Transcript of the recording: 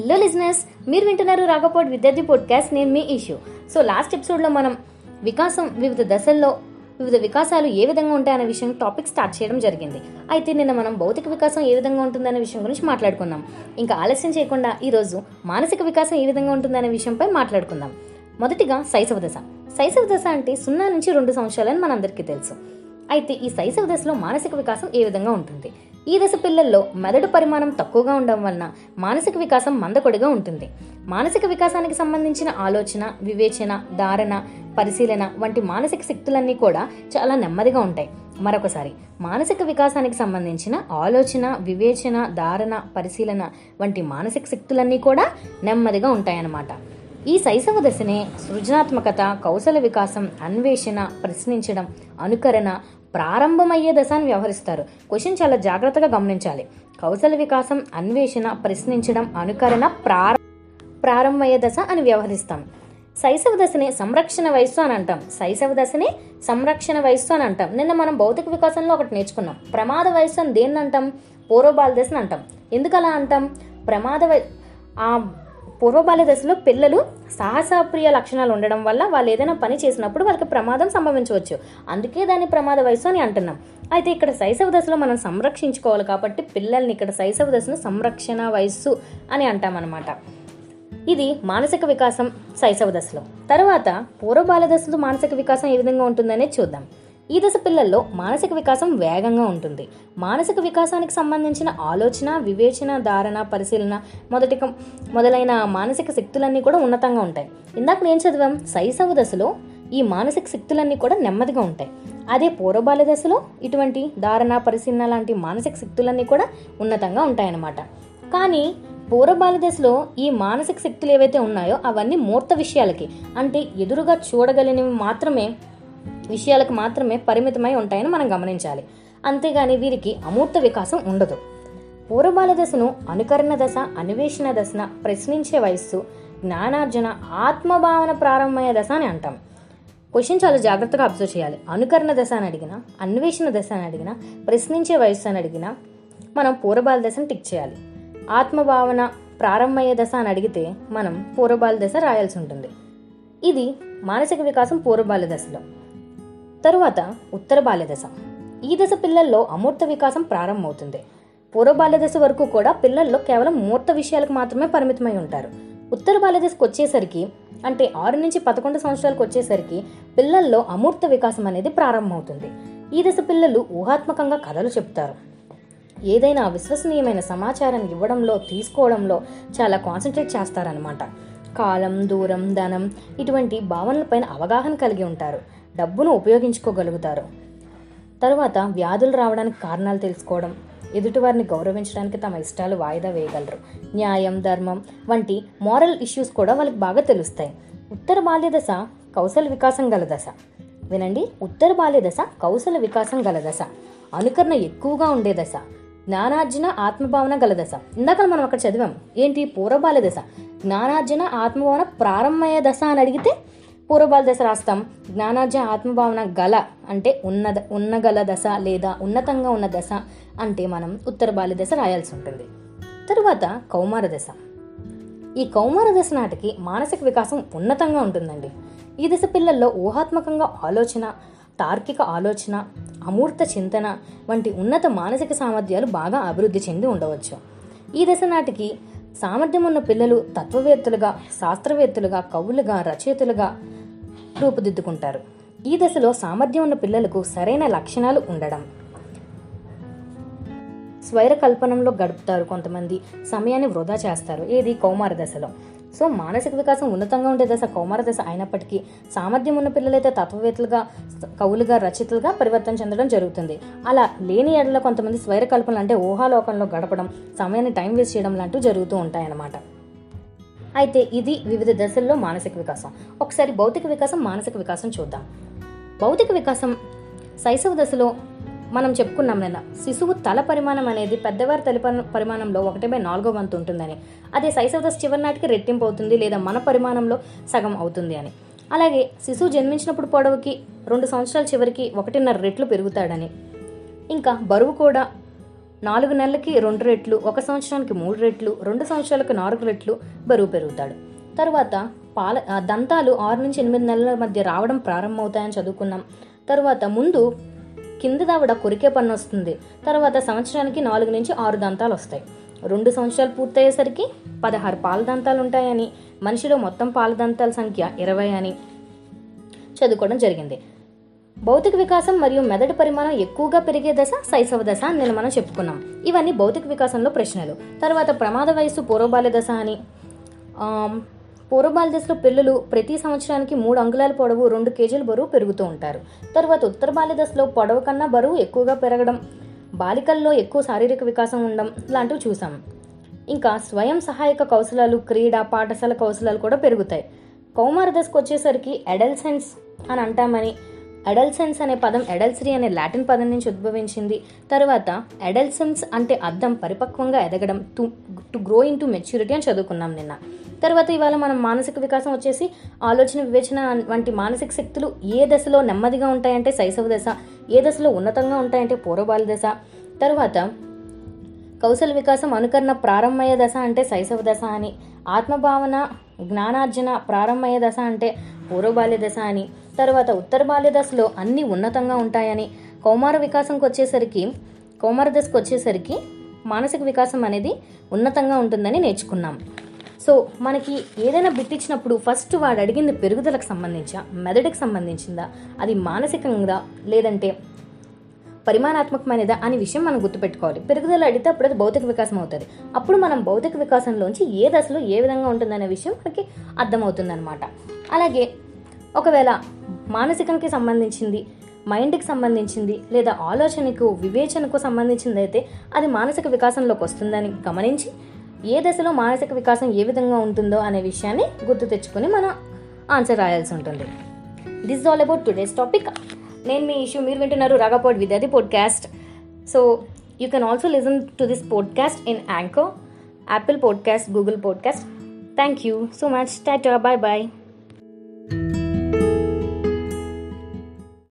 Hello లిజినెస్ మీరు వింటున్నారు రాగపోట్ విద్యార్థి పోడ్కాస్ట్ నేను మీ ఇష్యూ సో లాస్ట్ ఎపిసోడ్లో మనం వికాసం వివిధ దశల్లో వివిధ వికాసాలు ఏ విధంగా ఉంటాయనే విషయం టాపిక్ స్టార్ట్ చేయడం జరిగింది. అయితే నిన్న మనం భౌతిక వికాసం ఏ విధంగా ఉంటుందనే విషయం గురించి మాట్లాడుకుందాం. ఇంకా ఆలస్యం చేయకుండా ఈరోజు మానసిక వికాసం ఏ విధంగా ఉంటుందనే విషయంపై మాట్లాడుకుందాం. మొదటిగా శైశవ దశ. శైశవ దశ అంటే సున్నా నుంచి రెండు సంవత్సరాలని మనందరికీ తెలుసు. అయితే ఈ శైశవ దశలో మానసిక వికాసం ఏ విధంగా ఉంటుంది? ఈ దశ పిల్లల్లో మెదడు పరిమాణం తక్కువగా ఉండడం వలన మానసిక వికాసం మందకొడిగా ఉంటుంది. మానసిక వికాసానికి సంబంధించిన ఆలోచన వివేచన ధారణ పరిశీలన వంటి మానసిక శక్తులన్నీ కూడా చాలా నెమ్మదిగా ఉంటాయి. మరొకసారి మానసిక వికాసానికి సంబంధించిన ఆలోచన వివేచన ధారణ పరిశీలన వంటి మానసిక శక్తులన్నీ కూడా నెమ్మదిగా ఉంటాయన్నమాట. ఈ శైశవ దశనే సృజనాత్మకత కౌశల వికాసం అన్వేషణ ప్రశ్నించడం అనుకరణ ప్రారంభమయ్యే దశ అని వ్యవహరిస్తారు. క్వశ్చన్ చాలా జాగ్రత్తగా గమనించాలి. కౌశల వికాసం అన్వేషణ ప్రశ్నించడం అనుకరణ ప్రార ప్రారంభమయ్యే దశ అని వ్యవహరిస్తాం. శైశవ దశని సంరక్షణ వయస్సు అని అంటాం. శైశవ దశని సంరక్షణ వయస్సు అని అంటాం. నిన్న మనం భౌతిక వికాసంలో ఒకటి నేర్చుకున్నాం. ప్రమాద వయస్సు అని దేన్ని అంటాం? పూర్వబాల దశని అంటాం. ఎందుకు అలా అంటాం? ప్రమాద వయ ఆ పూర్వబాల్య దశలో పిల్లలు సాహసప్రియ లక్షణాలు ఉండడం వల్ల వాళ్ళు ఏదైనా పని చేసినప్పుడు వాళ్ళకి ప్రమాదం సంభవించవచ్చు. అందుకే దాన్ని ప్రమాద వయసు అని అంటున్నాం. అయితే ఇక్కడ శైశవ దశలో మనం సంరక్షించుకోవాలి కాబట్టి పిల్లల్ని ఇక్కడ శైశవ దశను సంరక్షణ వయస్సు అని అంటామన్నమాట. ఇది మానసిక వికాసం శైశవ దశలో. తర్వాత పూర్వబాల దశలో మానసిక వికాసం ఏ విధంగా ఉంటుందనే చూద్దాం. ఈ దశ పిల్లల్లో మానసిక వికాసం వేగంగా ఉంటుంది. మానసిక వికాసానికి సంబంధించిన ఆలోచన వివేచన ధారణ పరిశీలన మొదటి మొదలైన మానసిక శక్తులన్నీ కూడా ఉన్నతంగా ఉంటాయి. ఇందాక నేను చదివాం శైశవ దశలో ఈ మానసిక శక్తులన్నీ కూడా నెమ్మదిగా ఉంటాయి. అదే పూర్వబాల్య దశలో ఇటువంటి ధారణ పరిశీలన లాంటి మానసిక శక్తులన్నీ కూడా ఉన్నతంగా ఉంటాయన్నమాట. కానీ పూర్వబాల దశలో ఈ మానసిక శక్తులు ఏవైతే ఉన్నాయో అవన్నీ మూర్త విషయాలకి. అంటే ఎదురుగా చూడగలిగినవి మాత్రమే విషయాలకు మాత్రమే పరిమితమై ఉంటాయని మనం గమనించాలి. అంతేగాని వీరికి అమూర్త వికాసం ఉండదు. పూర్వబాల దశను అనుకరణ దశ అన్వేషణ దశన ప్రశ్నించే వయస్సు జ్ఞానార్జన ఆత్మభావన ప్రారంభమయ్యే దశ అని అంటాం. క్వశ్చన్ చాలా జాగ్రత్తగా అబ్జర్వ్ చేయాలి. అనుకరణ దశ అని అడిగినా అన్వేషణ దశ అని అడిగినా ప్రశ్నించే వయస్సు అని అడిగినా మనం పూర్వబాల దశను టిక్ చేయాలి. ఆత్మభావన ప్రారంభమయ్యే దశ అని అడిగితే మనం పూర్వబాల దశ రాయాల్సి ఉంటుంది. ఇది మానసిక వికాసం పూర్వబాల దశలో. తరువాత ఉత్తర బాల్యదశ. ఈ దశ పిల్లల్లో అమూర్త వికాసం ప్రారంభమవుతుంది. పూర్వ బాల్యదశ వరకు కూడా పిల్లల్లో కేవలం మూర్త విషయాలకు మాత్రమే పరిమితమై ఉంటారు. ఉత్తర బాల్యదశకు వచ్చేసరికి అంటే ఆరు నుంచి పదకొండు సంవత్సరాలకు వచ్చేసరికి పిల్లల్లో అమూర్త వికాసం అనేది ప్రారంభమవుతుంది. ఈ దశ పిల్లలు ఊహాత్మకంగా కథలు చెప్తారు. ఏదైనా విశ్వసనీయమైన సమాచారం ఇవ్వడంలో తీసుకోవడంలో చాలా కాన్సన్ట్రేట్ చేస్తారనమాట కాలం దూరం ధనం ఇటువంటి భావనలపైన అవగాహన కలిగి ఉంటారు. డబ్బును ఉపయోగించుకోగలుగుతారు. తరువాత వ్యాధులు రావడానికి కారణాలు తెలుసుకోవడం ఎదుటివారిని గౌరవించడానికి తమ ఇష్టాలు వాయిదా వేయగలరు. న్యాయం ధర్మం వంటి మోరల్ ఇష్యూస్ కూడా వాళ్ళకి బాగా తెలుస్తాయి. ఉత్తర బాల్య దశ కౌశల వికాసం గల దశ. వినండి ఉత్తర బాల్య దశ కౌశల వికాసం గల దశ. అనుకరణ ఎక్కువగా ఉండే దశ. జ్ఞానార్జన ఆత్మభావన గల దశ. ఇందాక మనం అక్కడ చదివాం. ఏంటి? పూర్వబాల్య దశ. జ్ఞానార్జన ఆత్మభావన ప్రారంభమయ్యే దశ అని అడిగితే పూర్వబాల దశ రాస్తాం జ్ఞానార్జ ఆత్మభావన గల అంటే ఉన్నద ఉన్నగల దశ లేదా ఉన్నతంగా ఉన్న దశ అంటే మనం ఉత్తర బాల్య దశ రాయాల్సి ఉంటుంది. తరువాత కౌమార దశ. ఈ కౌమార దశ నాటికి మానసిక వికాసం ఉన్నతంగా ఉంటుందండి. ఈ దశ పిల్లల్లో ఊహాత్మకంగా ఆలోచన తార్కిక ఆలోచన అమూర్త చింతన వంటి ఉన్నత మానసిక సామర్థ్యాలు బాగా అభివృద్ధి చెంది ఉండవచ్చు. ఈ దశ నాటికి సామర్థ్యం ఉన్న పిల్లలు తత్వవేత్తలుగా శాస్త్రవేత్తలుగా కవులుగా రచయితలుగా రూపుదిద్దుకుంటారు. ఈ దశలో సామర్థ్యం ఉన్న పిల్లలకు సరైన లక్షణాలు ఉండడం. స్వైర కల్పనంలో గడుపుతారు కొంతమంది. సమయాన్ని వృధా చేస్తారు. ఏది? కౌమార దశలో. సో మానసిక వికాసం ఉన్నతంగా ఉండే దశ కౌమార దశ అయినప్పటికీ సామర్థ్యం ఉన్న పిల్లలైతే తత్వవేత్తలుగా కవులుగా రచయితలుగా పరివర్తన చెందడం జరుగుతుంది. అలా లేని ఏడలో కొంతమంది స్వైర కల్పనలు అంటే ఊహాలోకంలో గడపడం సమయాన్ని టైం వేస్ట్ చేయడం లాంటివి జరుగుతూ ఉంటాయన్నమాట. అయితే ఇది వివిధ దశల్లో మానసిక వికాసం. ఒకసారి భౌతిక వికాసం మానసిక వికాసం చూద్దాం. భౌతిక వికాసం శైశవ దశలో మనం చెప్పుకున్నాం నిన్న శిశువు తల పరిమాణం అనేది పెద్దవారి తల పరి- పరిమాణంలో ఒకటి బై నాలుగో వంతు ఉంటుందని. అదే శైశవ దశ చివరి నాటికి రెట్టింపు అవుతుంది లేదా మన పరిమాణంలో సగం అవుతుంది అని. అలాగే శిశువు జన్మించినప్పుడు పొడవుకి రెండు సంవత్సరాల చివరికి ఒకటిన్నర రెట్లు పెరుగుతాడని. ఇంకా బరువు కూడా నాలుగు నెలలకి రెండు రెట్లు ఒక సంవత్సరానికి మూడు రెట్లు రెండు సంవత్సరాలకు నాలుగు రెట్లు బరువు పెరుగుతాడు. తర్వాత పాల దంతాలు ఆరు నుంచి ఎనిమిది నెలల మధ్య రావడం ప్రారంభమవుతాయని చదువుకున్నాం. తర్వాత ముందు కింద దావిడ కొరికే పన్ను వస్తుంది. తర్వాత సంవత్సరానికి నాలుగు నుంచి ఆరు దంతాలు వస్తాయి. రెండు సంవత్సరాలు పూర్తయ్యేసరికి పదహారు పాల దంతాలు ఉంటాయని మనిషిలో మొత్తం పాల దంతాల సంఖ్య ఇరవై అని చదువుకోవడం జరిగింది. భౌతిక వికాసం మరియు మెదడు పరిమాణం ఎక్కువగా పెరిగే దశ శైశవ దశ అని నేను మనం చెప్పుకున్నాం. ఇవన్నీ భౌతిక వికాసంలో ప్రశ్నలు. తర్వాత ప్రమాద వయస్సు పూర్వబాల్య దశ అని. పూర్వబాల దశలో పిల్లలు ప్రతి సంవత్సరానికి మూడు అంగుళాల పొడవు రెండు కేజీల బరువు పెరుగుతూ ఉంటారు. తర్వాత ఉత్తర బాల్య దశలో పొడవు కన్నా బరువు ఎక్కువగా పెరగడం బాలికల్లో ఎక్కువ శారీరక వికాసం ఉండడం లాంటివి చూసాం. ఇంకా స్వయం సహాయక కౌశలాలు క్రీడ పాఠశాల కౌశలాలు కూడా పెరుగుతాయి. కౌమార దశకు వచ్చేసరికి అడల్సెన్స్ అని అంటామని. అడల్సెన్స్ అనే పదం ఎడల్సరీ అనే లాటిన్ పదం నుంచి ఉద్భవించింది. తర్వాత అడల్సెన్స్ అంటే అర్థం పరిపక్వంగా ఎదగడం to to grow in to maturity అని చదువుకున్నాం నిన్న. తర్వాత ఇవాళ మనం మానసిక వికాసం వచ్చేసి ఆలోచన వివేచన వంటి మానసిక శక్తులు ఏ దశలో నెమ్మదిగా ఉంటాయంటే శైశవ దశ ఏ దశలో ఉన్నతంగా ఉంటాయంటే పూర్వబాల దశ. తర్వాత కౌశల వికాసం అనుకరణ ప్రారంభమయ్యే దశ అంటే శైశవ దశ అని ఆత్మభావన జ్ఞానార్జన ప్రారంభమయ్యే దశ అంటే పూర్వబాల్య దశ అని తర్వాత ఉత్తర బాల్య దశలో అన్నీ ఉన్నతంగా ఉంటాయని కౌమార వికాసంకి వచ్చేసరికి కౌమార దశకు వచ్చేసరికి మానసిక వికాసం అనేది ఉన్నతంగా ఉంటుందని నేర్చుకున్నాం. సో మనకి ఏదైనా బిట్టిచ్చినప్పుడు ఫస్ట్ వాడు అడిగింది పెరుగుదలకు సంబంధించా మెదడుకి సంబంధించిందా అది మానసికంగా లేదంటే పరిమాణాత్మకమైనదా అనే విషయం మనం గుర్తుపెట్టుకోవాలి. పెరుగుదల అడిగితే అప్పుడు అది భౌతిక వికాసం అవుతుంది. అప్పుడు మనం భౌతిక వికాసంలోంచి ఏ దశలో ఏ విధంగా ఉంటుందనే విషయం మనకి అర్థమవుతుందన్నమాట. అలాగే ఒకవేళ మానసికంకి సంబంధించింది మైండ్కి సంబంధించింది లేదా ఆలోచనకు వివేచనకు సంబంధించింది అయితే అది మానసిక వికాసంలోకి వస్తుందని గమనించి ఏ దశలో మానసిక వికాసం ఏ విధంగా ఉంటుందో అనే విషయాన్ని గుర్తు తెచ్చుకొని మనం ఆన్సర్ రాయాల్సి ఉంటుంది. This all about today's topic నేను మీ ఇష్యూ మీరు వింటున్నారు రాగపోడ్ విద్యార్థి podcast. So you can also listen to this podcast in యాంకో Apple podcast Google podcast thank you so much Tata bye bye